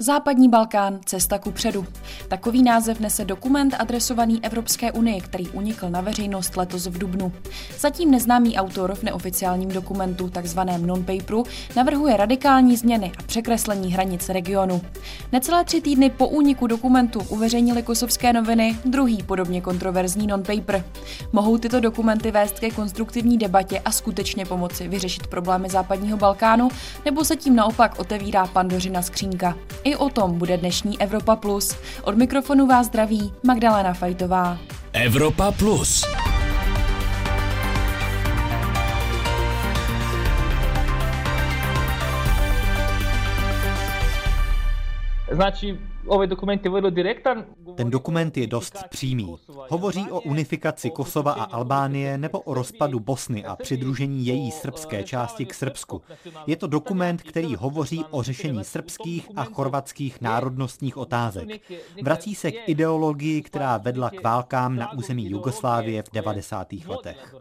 Západní Balkán, cesta ku předu. Takový název nese dokument adresovaný Evropské unii, který unikl na veřejnost letos v Dubnu. Zatím neznámý autor v neoficiálním dokumentu, takzvaném non-paperu, navrhuje radikální změny a překreslení hranic regionu. Necelé tři týdny po úniku dokumentu uveřejnili kosovské noviny druhý podobně kontroverzní non-paper. Mohou tyto dokumenty vést ke konstruktivní debatě a skutečně pomoci vyřešit problémy západního Balkánu, nebo se tím naopak otevírá pandořina skřínka? I o tom bude dnešní Evropa Plus. Od mikrofonu vás zdraví Magdalena Fajtová. Evropa Plus. Znači, ovaj dokument je vrlo direktan. Ten dokument je dost přímý. Hovoří o unifikaci Kosova a Albánie nebo o rozpadu Bosny a přidružení její srbské části k Srbsku. Je to dokument, který hovoří o řešení srbských a chorvatských národnostních otázek. Vrací se k ideologii, která vedla k válkám na území Jugoslávie v 90. letech.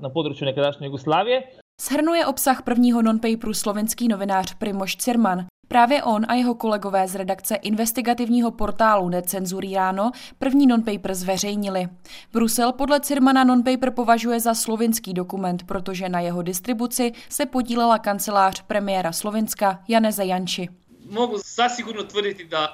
Na području nekadašnje Jugoslávie. Shrnuje obsah prvního non-paperu slovenský novinář Primoš Cirman. Právě on a jeho kolegové z redakce investigativního portálu Necenzuríráno první non-paper zveřejnili. Brusel podle Cirmana non-paper považuje za slovinský dokument, protože na jeho distribuci se podílela kancelář premiéra Slovinska Janeze Janči. Zasigurno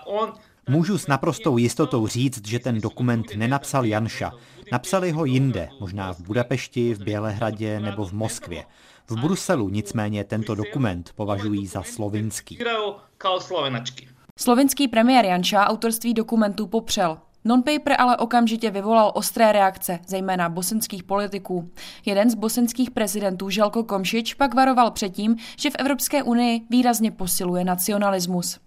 on Můžu s naprostou jistotou říct, že ten dokument nenapsal Janša. Napsali ho jinde, možná v Budapešti, v Bělehradě nebo v Moskvě. V Bruselu nicméně tento dokument považují za slovinský. Slovinský premiér Janša autorství dokumentů popřel. Non-paper ale okamžitě vyvolal ostré reakce, zejména bosenských politiků. Jeden z bosenských prezidentů Želko Komšič pak varoval před tím, že v Evropské unii výrazně posiluje nacionalismus.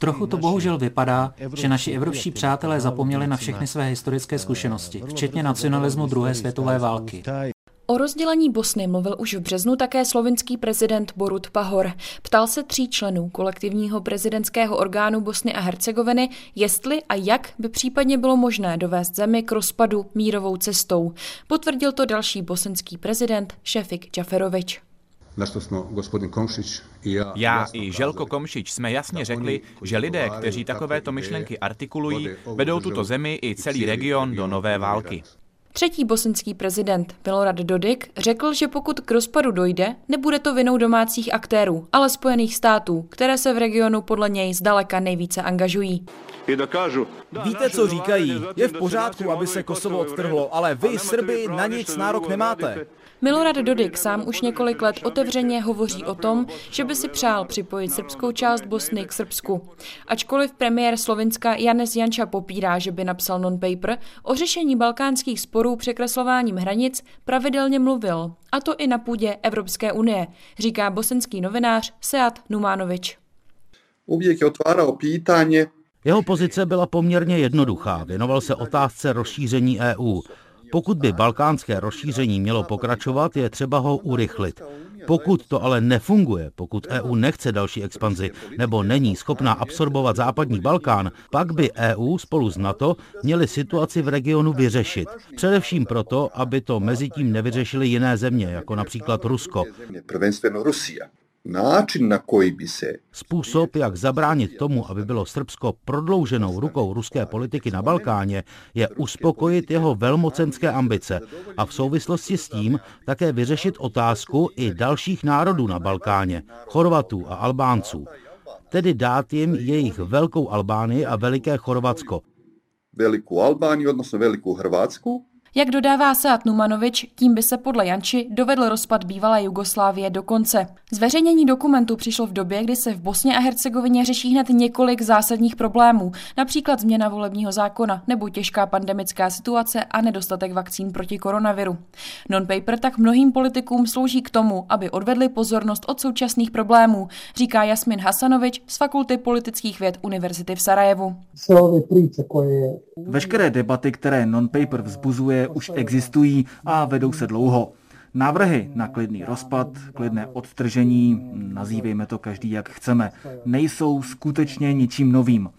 Trochu to bohužel vypadá, že naši evropští přátelé zapomněli na všechny své historické zkušenosti, včetně nacionalismu druhé světové války. O rozdělení Bosny mluvil už v březnu také slovinský prezident Borut Pahor. Ptal se tří členů kolektivního prezidentského orgánu Bosny a Hercegoviny, jestli a jak by případně bylo možné dovést zemi k rozpadu mírovou cestou. Potvrdil to další bosenský prezident Šefik Džaferovič. na što smo gospodin Komšić i ja... Já jasno i Želko Komšič jsme jasně řekli, že lidé, kteří takovéto myšlenky artikulují, vedou tuto zemi i celý region do nové války. Třetí bosenský prezident Milorad Dodik řekl, že pokud k rozpadu dojde, nebude to vinou domácích aktérů, ale Spojených států, které se v regionu podle něj zdaleka nejvíce angažují. Víte, co říkají? Je v pořádku, aby se Kosovo odtrhlo, ale vy, Srby, na nic nárok nemáte. Milorad Dodik sám už několik let otevřeně hovoří o tom, že by si přál připojit srbskou část Bosny k Srbsku. Ačkoliv premiér Slovinska Janez Janča popírá, že by napsal non-paper, o řešení balkánských sporů překreslováním hranic pravidelně mluvil, a to i na půdě Evropské unie, říká bosenský novinář Seat Numánovič. uvijek je otvarao pitanje Jeho pozice byla poměrně jednoduchá. Věnoval se otázce rozšíření EU. Pokud by balkánské rozšíření mělo pokračovat, je třeba ho urychlit. Pokud to ale nefunguje, pokud EU nechce další expanzi nebo není schopná absorbovat západní Balkán, pak by EU spolu s NATO měli situaci v regionu vyřešit. Především proto, aby to mezi tím nevyřešily jiné země, jako například Rusko. Način na koji bi se Způsob, jak zabránit tomu, aby bylo Srbsko prodlouženou rukou ruské politiky na Balkáně, je uspokojit jeho velmocenské ambice a v souvislosti s tím také vyřešit otázku i dalších národů na Balkáně, Chorvatů a Albánců. Tedy dát jim jejich velkou Albánii a veliké Chorvatsko. veliku Albaniju, odnosno veliku Hrvatsku, Jak dodává Seat Numanovič, tím by se podle Janči dovedl rozpad bývalé Jugoslávie do konce. Zveřejnění dokumentu přišlo v době, kdy se v Bosně a Hercegovině řeší hned několik zásadních problémů, například změna volebního zákona nebo těžká pandemická situace a nedostatek vakcín proti koronaviru. Non-paper tak mnohým politikům slouží k tomu, aby odvedli pozornost od současných problémů, říká Jasmin Hasanovič z Fakulty politických věd Univerzity v Sarajevu. Veškeré debaty, které non-paper vzbuzuje, už existují a vedou se dlouho. Návrhy na klidný rozpad, klidné odtržení, nazývejme to každý jak chceme, nejsou skutečně ničím novým.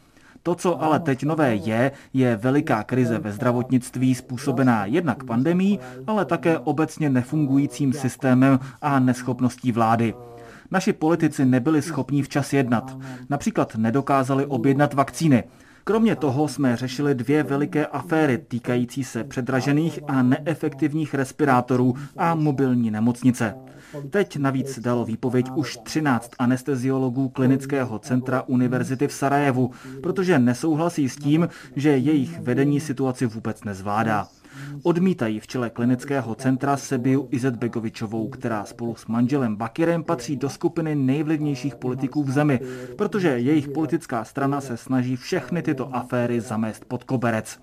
To, co ale teď nové je, je veliká krize ve zdravotnictví způsobená jednak pandemí, ale také obecně nefungujícím systémem a neschopností vlády. Naši politici nebyli schopni včas jednat. Například nedokázali objednat vakcíny. Kromě toho jsme řešili dvě veliké aféry týkající se předražených a neefektivních respirátorů a mobilní nemocnice. Teď navíc dalo výpověď už 13 anesteziologů klinického centra univerzity v Sarajevu, protože nesouhlasí s tím, že jejich vedení situaci vůbec nezvládá. Odmítají v čele klinického centra Sebiu Izetbegovičovou, která spolu s manželem Bakirem patří do skupiny nejvlivnějších politiků v zemi, protože jejich politická strana se snaží všechny tyto aféry zamést pod koberec.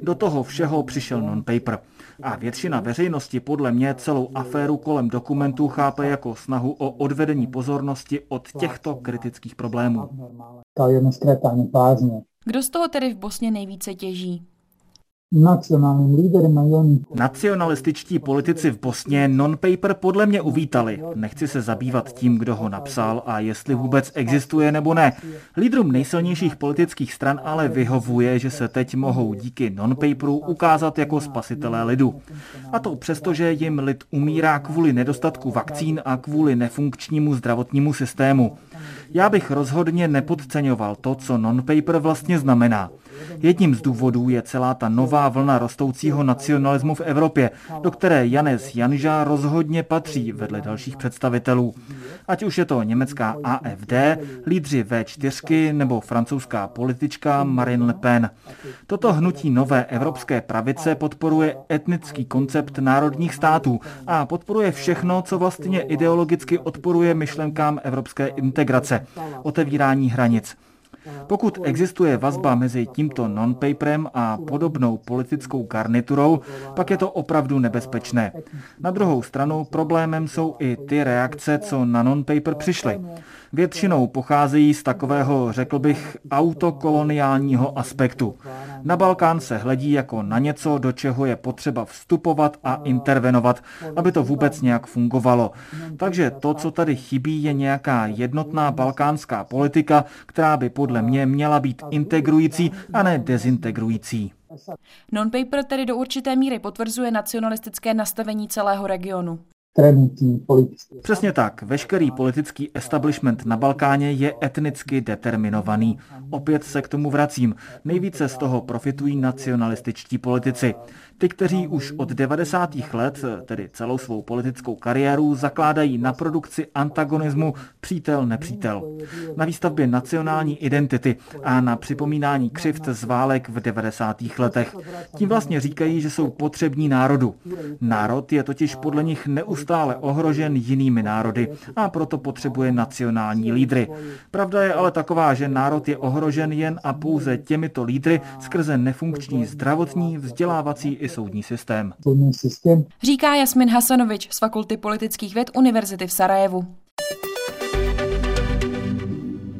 Do toho všeho přišel non-paper. A většina veřejnosti podle mě celou aféru kolem dokumentů chápe jako snahu o odvedení pozornosti od těchto kritických problémů. Kdo z toho tedy v Bosně nejvíce těží? Nacionálním líderem a. Nacionalističtí politici v Bosně non-paper podle mě uvítali. Nechci se zabývat tím, kdo ho napsal a jestli vůbec existuje nebo ne. Lídrům nejsilnějších politických stran ale vyhovuje, že se teď mohou díky non-paperu ukázat jako spasitelé lidu. A to přesto, že jim lid umírá kvůli nedostatku vakcín a kvůli nefunkčnímu zdravotnímu systému. Já bych rozhodně nepodceňoval to, co non-paper vlastně znamená. Jedním z důvodů je celá ta nová vlna rostoucího nacionalismu v Evropě, do které Janes Janža rozhodně patří vedle dalších představitelů. Ať už je to německá AFD, lídři V4 nebo francouzská politička Marine Le Pen. Toto hnutí nové evropské pravice podporuje etnický koncept národních států a podporuje všechno, co vlastně ideologicky odporuje myšlenkám evropské integrace, otevírání hranic. Pokud existuje vazba mezi tímto non-paperem a podobnou politickou garniturou, pak je to opravdu nebezpečné. Na druhou stranu problémem jsou i ty reakce, co na non-paper přišly většinou pocházejí z takového, řekl bych, autokoloniálního aspektu. Na Balkán se hledí jako na něco, do čeho je potřeba vstupovat a intervenovat, aby to vůbec nějak fungovalo. Takže to, co tady chybí, je nějaká jednotná balkánská politika, která by podle mě měla být integrující a ne dezintegrující. Non-paper tedy do určité míry potvrzuje nacionalistické nastavení celého regionu politický. Přesně tak. Veškerý politický establishment na Balkáně je etnicky determinovaný. Opět se k tomu vracím. Nejvíce z toho profitují nacionalističtí politici. Ty, kteří už od 90. let, tedy celou svou politickou kariéru, zakládají na produkci antagonismu přítel-nepřítel. Na výstavbě nacionální identity a na připomínání křivt z válek v 90. letech. Tím vlastně říkají, že jsou potřební národu. Národ je totiž podle nich neustále ohrožen jinými národy a proto potřebuje nacionální lídry. Pravda je ale taková, že národ je ohrožen jen a pouze těmito lídry skrze nefunkční zdravotní, vzdělávací i soudní systém. Říká Jasmin Hasanovič z Fakulty politických věd Univerzity v Sarajevu.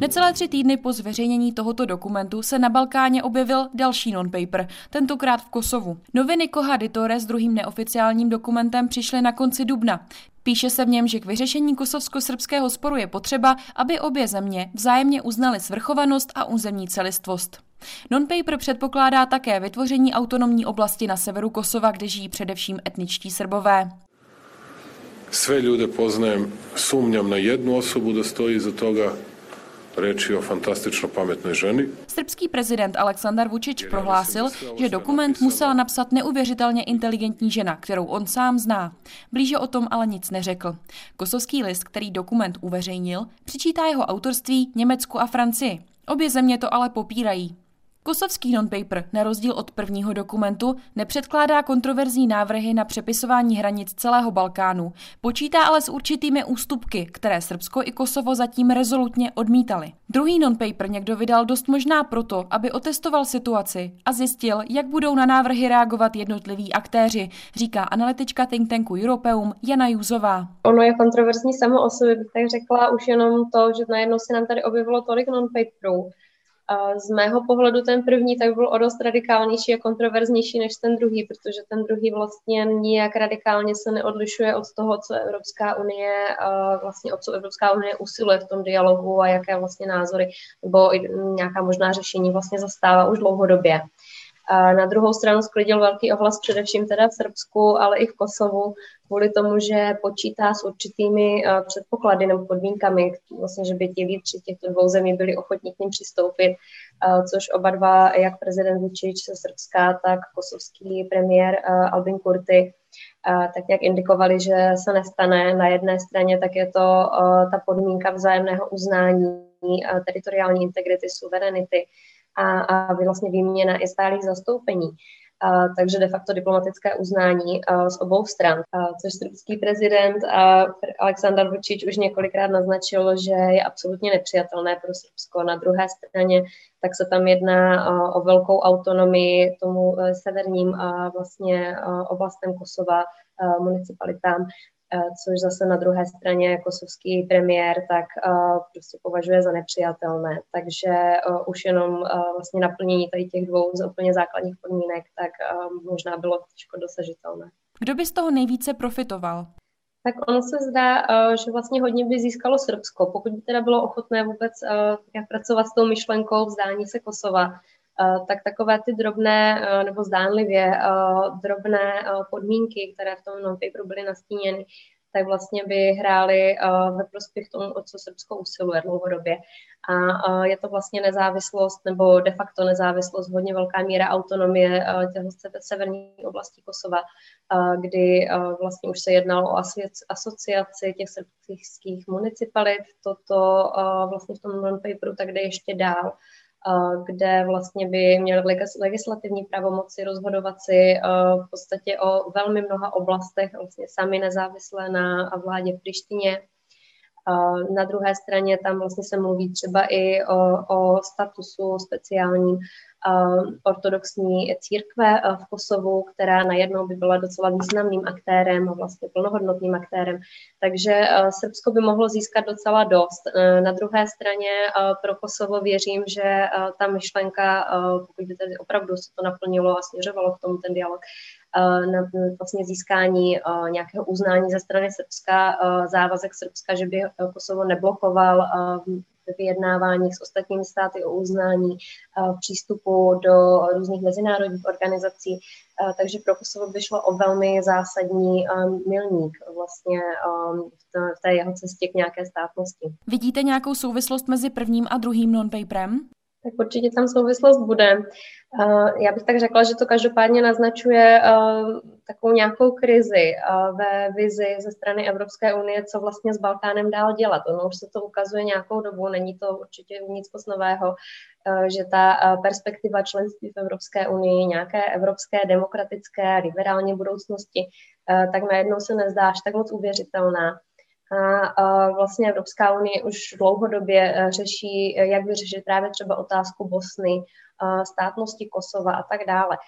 Necelé tři týdny po zveřejnění tohoto dokumentu se na Balkáně objevil další non-paper, tentokrát v Kosovu. Noviny Koha Ditore s druhým neoficiálním dokumentem přišly na konci dubna. Píše se v něm, že k vyřešení kosovsko-srbského sporu je potřeba, aby obě země vzájemně uznaly svrchovanost a územní celistvost. Non-paper předpokládá také vytvoření autonomní oblasti na severu Kosova, kde žijí především etničtí Srbové. Sve ljude poznajem, sumnjam na jednu osobu da stoji za toga, je o fantastično pametné ženy. Srbský prezident Aleksandar Vučić prohlásil, že dokument musela napsat neuvěřitelně inteligentní žena, kterou on sám zná. Blíže o tom ale nic neřekl. Kosovský list, který dokument uveřejnil, přičítá jeho autorství Německu a Francii. Obě země to ale popírají. Kosovský non-paper, na rozdíl od prvního dokumentu, nepředkládá kontroverzní návrhy na přepisování hranic celého Balkánu, počítá ale s určitými ústupky, které Srbsko i Kosovo zatím rezolutně odmítali. Druhý non-paper někdo vydal dost možná proto, aby otestoval situaci a zjistil, jak budou na návrhy reagovat jednotliví aktéři, říká analytička think tanku Europeum Jana Juzová. Ono je kontroverzní samo o sobě, bych tak řekla, už jenom to, že najednou se nám tady objevilo tolik non-paperů, z mého pohledu ten první tak byl o dost radikálnější a kontroverznější než ten druhý, protože ten druhý vlastně nijak radikálně se neodlišuje od toho, co Evropská unie, vlastně o co Evropská unie usiluje v tom dialogu a jaké vlastně názory nebo nějaká možná řešení vlastně zastává už dlouhodobě. A na druhou stranu sklidil velký ohlas především teda v Srbsku, ale i v Kosovu, kvůli tomu, že počítá s určitými uh, předpoklady nebo podmínkami, vlastně, že by ti lídři těchto dvou zemí byli ochotní k ním přistoupit, uh, což oba dva, jak prezident Vučić ze Srbska, tak kosovský premiér uh, Albin Kurti, tak jak indikovali, že se nestane na jedné straně, tak je to ta podmínka vzájemného uznání teritoriální integrity, suverenity a, a vlastně výměna i stálých zastoupení. Uh, takže de facto diplomatické uznání uh, z obou stran, uh, což srbský prezident uh, Aleksandar Vučić už několikrát naznačil, že je absolutně nepřijatelné pro Srbsko. Na druhé straně tak se tam jedná uh, o velkou autonomii tomu uh, severním uh, vlastně uh, oblastem Kosova, municipalitám, což zase na druhé straně kosovský premiér tak uh, prostě považuje za nepřijatelné. Takže uh, už jenom vlastně naplnění tady těch dvou z úplně základních podmínek tak možná bylo těžko dosažitelné. Kdo by z toho nejvíce profitoval? Tak ono se zdá, že vlastně hodně by získalo Srbsko, pokud by teda bylo ochotné vůbec pracovat s tou myšlenkou vzdání se Kosova, Eh, tak takové ty drobné eh, nebo zdánlivě eh, drobné podmínky, které v tom non-paperu byly nastíněny, tak vlastně by hrály ve prospěch tomu, o co Srbsko usiluje dlouhodobě. A je to vlastně nezávislost nebo de facto nezávislost, hodně velká míra autonomie těho severní oblasti Kosova, kdy vlastně už se jednalo o asociaci těch srbských municipalit. Toto vlastně v tom non-paperu tak jde ještě dál kde vlastně by měli legislativní pravomoci rozhodovat si v podstatě o velmi mnoha oblastech, vlastně sami nezávisle na vládě v Prištině. Na druhé straně tam vlastně se mluví třeba i o, o statusu speciálním ortodoxní církve v Kosovu, která najednou by byla docela významným aktérem a vlastně plnohodnotným aktérem. Takže Srbsko by mohlo získat docela dost. Na druhé straně pro Kosovo věřím, že ta myšlenka, pokud by tedy opravdu se to naplnilo a směřovalo k tomu ten dialog, na vlastně získání nějakého uznání ze strany Srbska, závazek Srbska, že by Kosovo neblokoval vyjednáváních s ostatními státy o uznání v přístupu do různých mezinárodních organizací. Takže pro Kosovo by šlo o velmi zásadní milník vlastně v té jeho cestě k nějaké státnosti. Vidíte nějakou souvislost mezi prvním a druhým non-paperem? Tak určitě tam souvislost bude. Já bych tak řekla, že to každopádně naznačuje takovou nějakou krizi ve vizi ze strany Evropské unie, co vlastně s Balkánem dál dělat. Ono už se to ukazuje nějakou dobu, není to určitě nic moc nového, že ta perspektiva členství v Evropské unii, nějaké evropské, demokratické, liberální budoucnosti, tak najednou se nezdá až tak moc uvěřitelná. A vlastně Evropská unie už dlouhodobě e, řeší, jak vyřešit právě třeba otázku Bosny, státnosti Kosova a tak dále.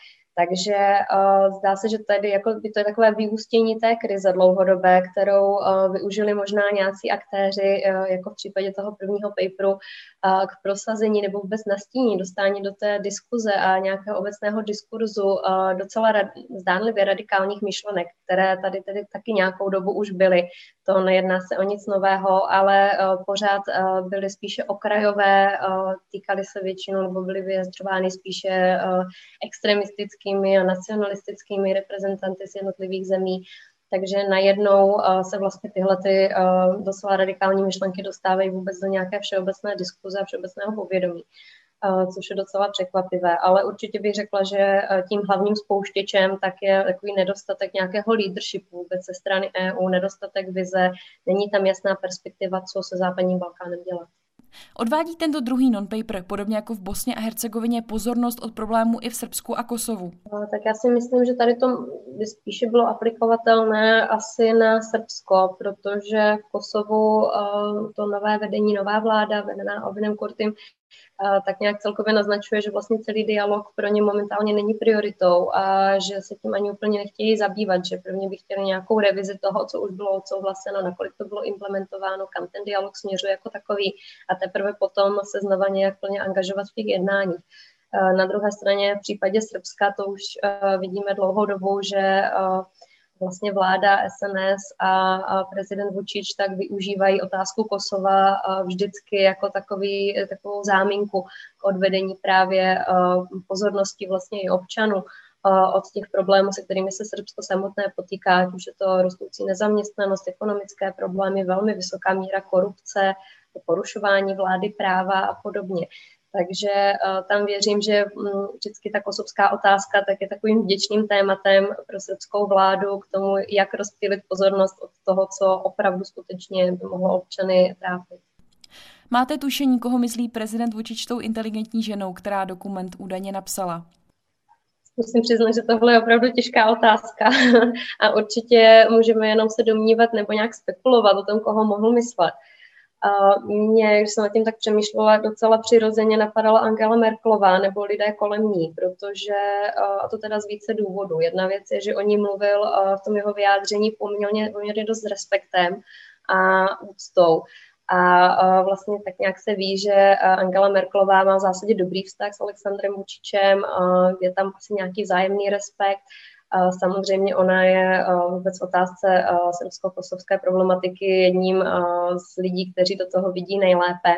Takže uh, zdá se, že tady jako by to je takové vyústění té krize dlouhodobé, kterou uh, využili možná nějací aktéři, uh, jako v případě toho prvního paperu, uh, k prosazení nebo vůbec nastíní, dostání do té diskuze a nějakého obecného diskurzu uh, docela rad, zdánlivě radikálních myšlenek, které tady tedy taky nějakou dobu už byly. To nejedná se o nic nového, ale uh, pořád uh, byly spíše okrajové, uh, týkaly se většinou nebo byly vyjadřovány spíše uh, extremisticky politickými a nacionalistickými reprezentanty z jednotlivých zemí. Takže najednou uh, se vlastně tyhle ty uh, docela radikální myšlenky dostávají vůbec do nějaké všeobecné diskuze a všeobecného povědomí, uh, což je docela překvapivé. Ale určitě bych řekla, že tím hlavním spouštěčem tak je takový nedostatek nějakého leadershipu vůbec ze strany EU, nedostatek vize, není tam jasná perspektiva, co se západním Balkánem dělat. Odvádí tento druhý non-paper, podobně jako v Bosně a Hercegovině, pozornost od problémů i v Srbsku a Kosovu? Tak já si myslím, že tady to by spíše bylo aplikovatelné asi na Srbsko, protože v Kosovu eh, to nové vedení, nová vláda vedená Ovinem Kurtim tak nějak celkově naznačuje, že vlastně celý dialog pro ně momentálně není prioritou a že se tím ani úplně nechtějí zabývat, že prvně by chtěli nějakou revizi toho, co už bylo odsouhlaseno, nakolik to bylo implementováno, kam ten dialog směřuje jako takový a teprve potom se znova nějak plně angažovat v těch jednáních. Na druhé straně v případě Srbska to už vidíme dlouhou dobu, že vlastně vláda SNS a, a prezident Vučič tak využívají otázku Kosova vždycky jako takový, takovou záminku k odvedení právě pozornosti vlastně i občanů od těch problémů, se kterými se Srbsko samotné potýká, ať už je to rostoucí nezaměstnanost, ekonomické problémy, velmi vysoká míra korupce, porušování vlády práva a podobně. Takže uh, tam věřím, že um, vždycky ta kosovská otázka tak je takovým vděčným tématem pro srbskou vládu k tomu, jak rozptýlit pozornost od toho, co opravdu skutečně by mohlo občany trápit. Máte tušení, koho myslí prezident Vučič tou inteligentní ženou, která dokument údajně napsala? Musím přiznat, že tohle je opravdu těžká otázka a určitě můžeme jenom se domnívat nebo nějak spekulovat o tom, koho mohl myslet. A mě, když jsem nad tím tak přemýšlela, docela přirozeně napadala Angela Merklová nebo lidé kolem ní, protože, a to teda z více důvodů. Jedna věc je, že o ní mluvil v tom jeho vyjádření poměrně, poměrně dost respektem a úctou. A vlastně tak nějak se ví, že Angela Merklová má v zásadě dobrý vztah s Alexandrem Vučičem, je tam asi nějaký vzájemný respekt. Samozřejmě ona je vůbec v otázce srbsko-kosovské problematiky jedním z lidí, kteří do toho vidí nejlépe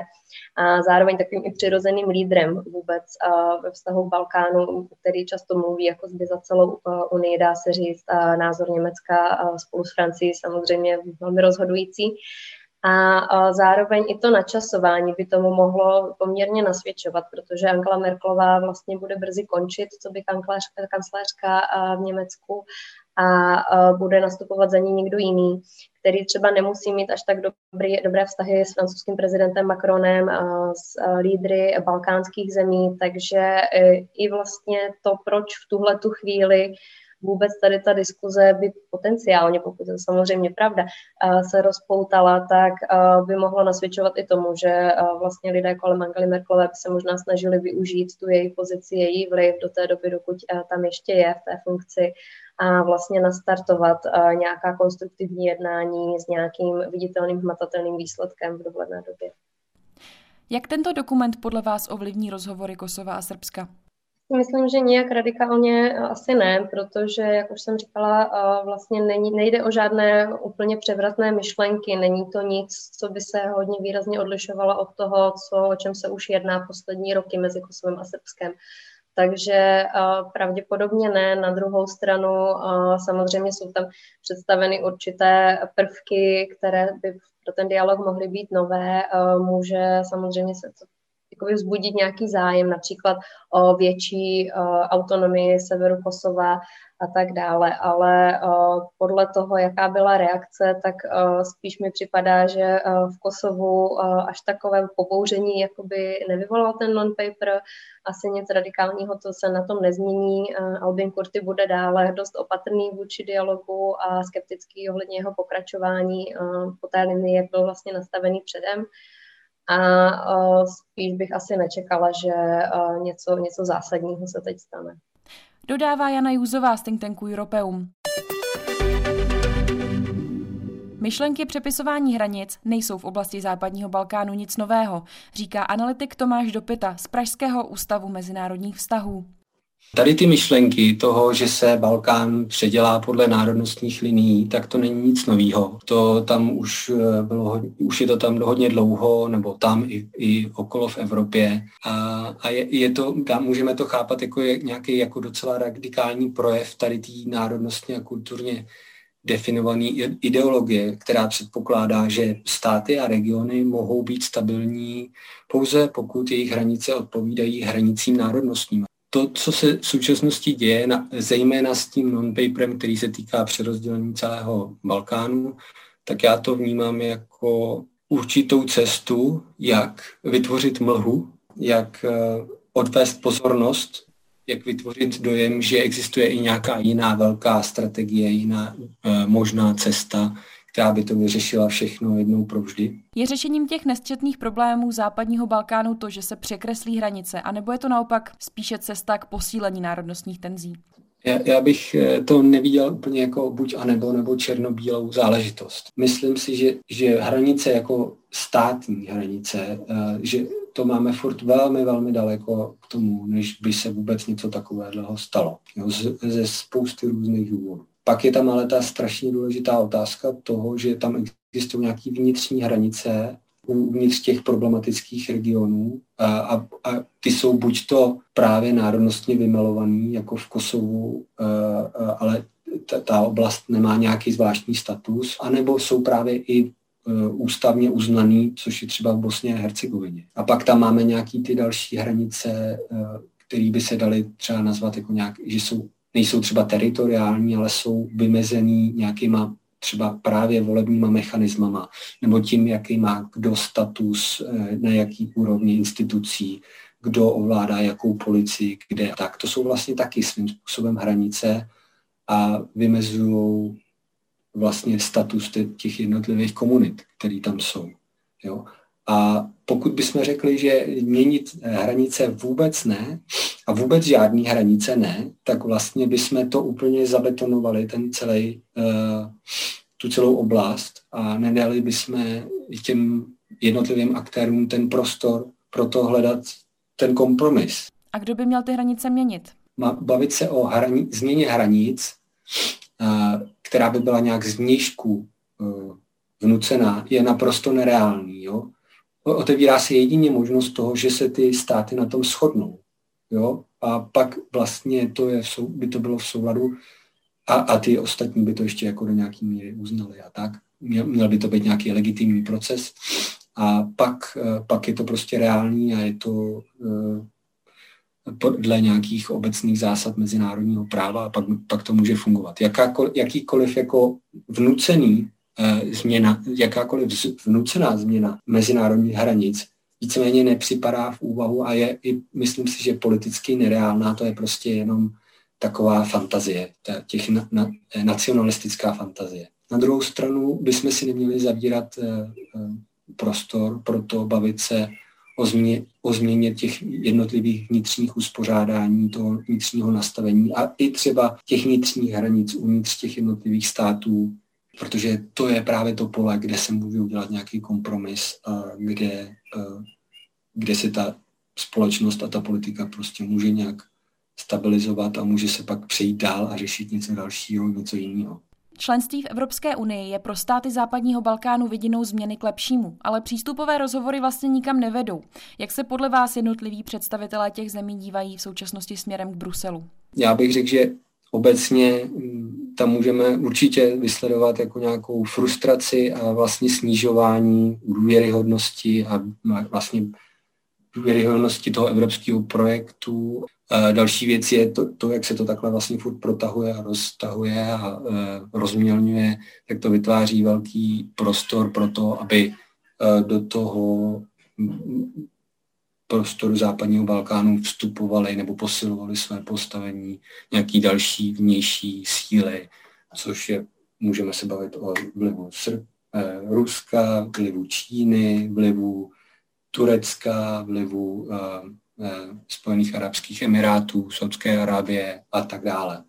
a zároveň takovým i přirozeným lídrem vůbec ve vztahu k Balkánu, který často mluví jako zby za celou Unii, dá se říct, názor Německa spolu s Francií samozřejmě velmi rozhodující. A zároveň i to načasování by tomu mohlo poměrně nasvědčovat, protože Angela Merklová vlastně bude brzy končit, co by kancléřka v Německu a bude nastupovat za ní někdo jiný, který třeba nemusí mít až tak dobrý, dobré vztahy s francouzským prezidentem Macronem a s lídry balkánských zemí, takže e, i vlastně to, proč v tuhle tu chvíli vůbec tady ta diskuze by potenciálně, pokud to samozřejmě pravda, se rozpoutala, tak by mohlo nasvědčovat i tomu, že vlastně lidé kolem Angely Merkelové by se možná snažili využít tu její pozici, její vliv do té doby, dokud tam ještě je v té funkci a vlastně nastartovat nějaká konstruktivní jednání s nějakým viditelným, hmatatelným výsledkem v dohledné době. Jak tento dokument podle vás ovlivní rozhovory Kosova a Srbska? Myslím, že nijak radikálně asi ne, protože, jak už jsem říkala, vlastně není, nejde o žádné úplně převratné myšlenky, není to nic, co by se hodně výrazně odlišovalo od toho, co, o čem se už jedná poslední roky mezi Kosovem a Srbskem. Takže pravděpodobně ne. Na druhou stranu samozřejmě jsou tam představeny určité prvky, které by pro ten dialog mohly být nové. Může samozřejmě se to jakoby vzbudit nějaký zájem, například o větší uh, autonomii severu Kosova a tak dále. Ale uh, podle toho, jaká byla reakce, tak uh, spíš mi připadá, že uh, v Kosovu uh, až takové pobouření jakoby nevyvolal ten non-paper. Asi nic radikálního to se na tom nezmění. Albin Kurty bude dále dost opatrný vůči dialogu a skeptický ohledně jeho pokračování uh, po té linii, jak byl vlastně nastavený předem a uh, spíš bych asi nečekala, že uh, něco, něco zásadního se teď stane. Dodává Jana Júzová z think tanku Europeum. Myšlenky přepisování hranic nejsou v oblasti západního Balkánu nic nového, říká analytik Tomáš Dopita z Pražského ústavu mezinárodních vztahů. Tady ty myšlenky toho, že se Balkán předělá podle národnostních linií, tak to není nic nového. To tam už eh, bylo, už je to tam hodně dlouho, nebo tam i, i okolo v Evropě. A, a je, je to, můžeme to chápat jako je, nějaký jako docela radikální projev tady té národnostně a kulturně definované ideologie, která předpokládá, že státy a regiony mohou být stabilní pouze pokud jejich hranice odpovídají hranicím národnostním to, co se v současnosti děje, na, zejména s tím non-paperem, který se týká přerozdělení celého Balkánu, tak já to vnímám jako určitou cestu, jak vytvořit mlhu, jak eh, odvést pozornost, jak vytvořit dojem, že existuje i nějaká jiná velká strategie, jiná eh, možná cesta, která by to vyřešila všechno jednou provždy. Je řešením těch nesčetných problémů západního Balkánu to, že se překreslí hranice, anebo je to naopak spíše cesta k posílení národnostních tenzí? Já, já bych eh, to neviděl úplně jako buď a nebo, nebo černobílou záležitost. Myslím si, že, že hranice jako státní hranice, eh, že to máme furt velmi, velmi daleko k tomu, než by se vůbec něco takového stalo. Jo, ze, ze spousty různých důvodů. Pak je tam ale ta strašně důležitá otázka toho, že tam existují nějaké vnitřní hranice uvnitř těch problematických regionů a, a, a ty jsou buď to právě národnostně vymelovaný, jako v Kosovu, a, a, ale ta, ta oblast nemá nějaký zvláštní status, anebo jsou právě i e, ústavně uznaný, což je třeba v Bosně a Hercegovině. A pak tam máme nějaký ty další hranice, e, které by se daly třeba nazvat jako nějak, že jsou, nejsou třeba teritoriální, ale jsou vymezený nějakýma třeba právě volebníma mechanismama, nebo tím, jaký má kdo status, eh, na jaký úrovni institucí, kdo ovládá jakou policii, kde. Tak to jsou vlastně taky svým způsobem hranice a vymezují vlastně status těch jednotlivých komunit, které tam jsou. Jo? A pokud bychom řekli, že měnit hranice vůbec ne a vůbec žádný hranice ne, tak vlastně bychom to úplně zabetonovali, ten celý, uh, tu celou oblast a nedali bychom těm jednotlivým aktérům ten prostor pro to hledat ten kompromis. A kdo by měl ty hranice měnit? Bavit se o hrani- změně hranic, uh, která by byla nějak uh, vnucená, je naprosto nereálný. Jo? Otevírá se jedině možnost toho, že se ty státy na tom shodnou. Jo? A pak vlastně to je, by to bylo v souladu a, a ty ostatní by to ještě jako do nějaký míry uznali a tak. Měl, měl by to být nějaký legitimní proces a pak, eh, pak je to prostě reální a je to eh, podle nějakých obecných zásad mezinárodního práva a pak, pak to může fungovat. Jakákoliv, jakýkoliv jako vnucený změna, jakákoliv vnucená změna mezinárodních hranic víceméně nepřipadá v úvahu a je i, myslím si, že politicky nereálná, to je prostě jenom taková fantazie, těch na, na, nacionalistická fantazie. Na druhou stranu bychom si neměli zavírat eh, eh, prostor pro to bavit se o, změ, o změně těch jednotlivých vnitřních uspořádání, toho vnitřního nastavení a i třeba těch vnitřních hranic uvnitř těch jednotlivých států, protože to je právě to pole, kde se může udělat nějaký kompromis, kde, kde se ta společnost a ta politika prostě může nějak stabilizovat a může se pak přejít dál a řešit něco dalšího, něco jiného. Členství v Evropské unii je pro státy západního Balkánu vidinou změny k lepšímu, ale přístupové rozhovory vlastně nikam nevedou. Jak se podle vás jednotliví představitelé těch zemí dívají v současnosti směrem k Bruselu? Já bych řekl, že obecně tam můžeme určitě vysledovat jako nějakou frustraci a vlastně snižování důvěryhodnosti a vlastně důvěryhodnosti toho evropského projektu. Další věc je to, to, jak se to takhle vlastně furt protahuje a roztahuje a e, rozmělňuje, tak to vytváří velký prostor pro to, aby e, do toho prostoru západního Balkánu vstupovali nebo posilovali své postavení nějaký další vnější síly, což je, můžeme se bavit o vlivu Sr- eh, Ruska, vlivu Číny, vlivu Turecka, vlivu eh, eh, Spojených arabských emirátů, Saudské Arábie a tak dále.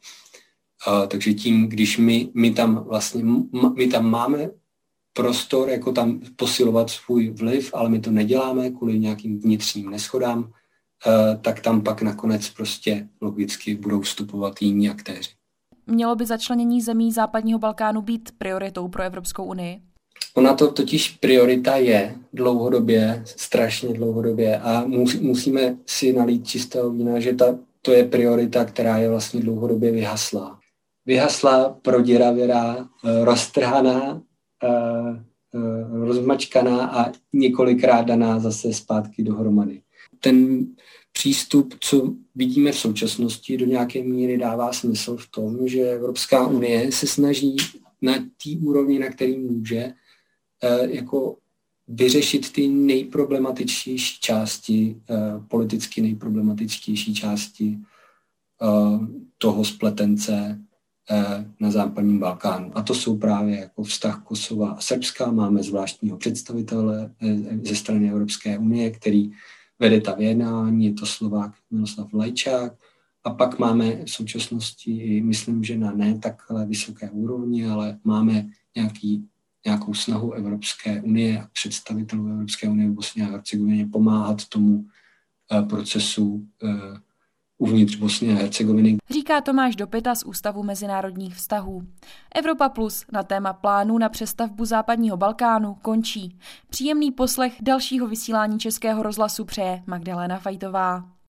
Uh, takže tím, když my, my tam vlastně, my tam máme prostor, jako tam posilovat svůj vliv, ale my to neděláme kvůli nějakým vnitřním neschodám, eh, tak tam pak nakonec prostě logicky budou vstupovat jiní aktéři. Mělo by začlenění zemí západního Balkánu být prioritou pro Evropskou unii? Ona to totiž priorita je dlouhodobě, strašně dlouhodobě a musíme si nalít čistého vína, že ta, to je priorita, která je vlastně dlouhodobě vyhaslá. Vyhaslá, proděravěrá, eh, roztrhaná rozmačkaná a několikrát daná zase zpátky dohromady. Ten přístup, co vidíme v současnosti, do nějaké míry dává smysl v tom, že Evropská unie se snaží na té úrovni, na který může, eh, jako vyřešit ty nejproblematičtější části, politicky nejproblematičtější části toho spletence Eh, na západním Balkánu. A to jsou právě jako vztah Kosova a Srbska. Máme zvláštního představitele eh, ze strany Evropské unie, který vede ta vyjednání, je to Slovák Miloslav Lajčák. A pak máme v současnosti, myslím, že na ne takhle vysoké úrovni, ale máme nějaký, nějakou snahu Evropské unie a představitelů Evropské unie v Bosně a Hercegovině pomáhat tomu eh, procesu uvnitř Bosny a Hercegoviny. Říká Tomáš Dopita z Ústavu mezinárodních vztahů. Evropa Plus na téma plánu na přestavbu západního Balkánu končí. Příjemný poslech dalšího vysílání Českého rozhlasu přeje Magdalena Fajtová.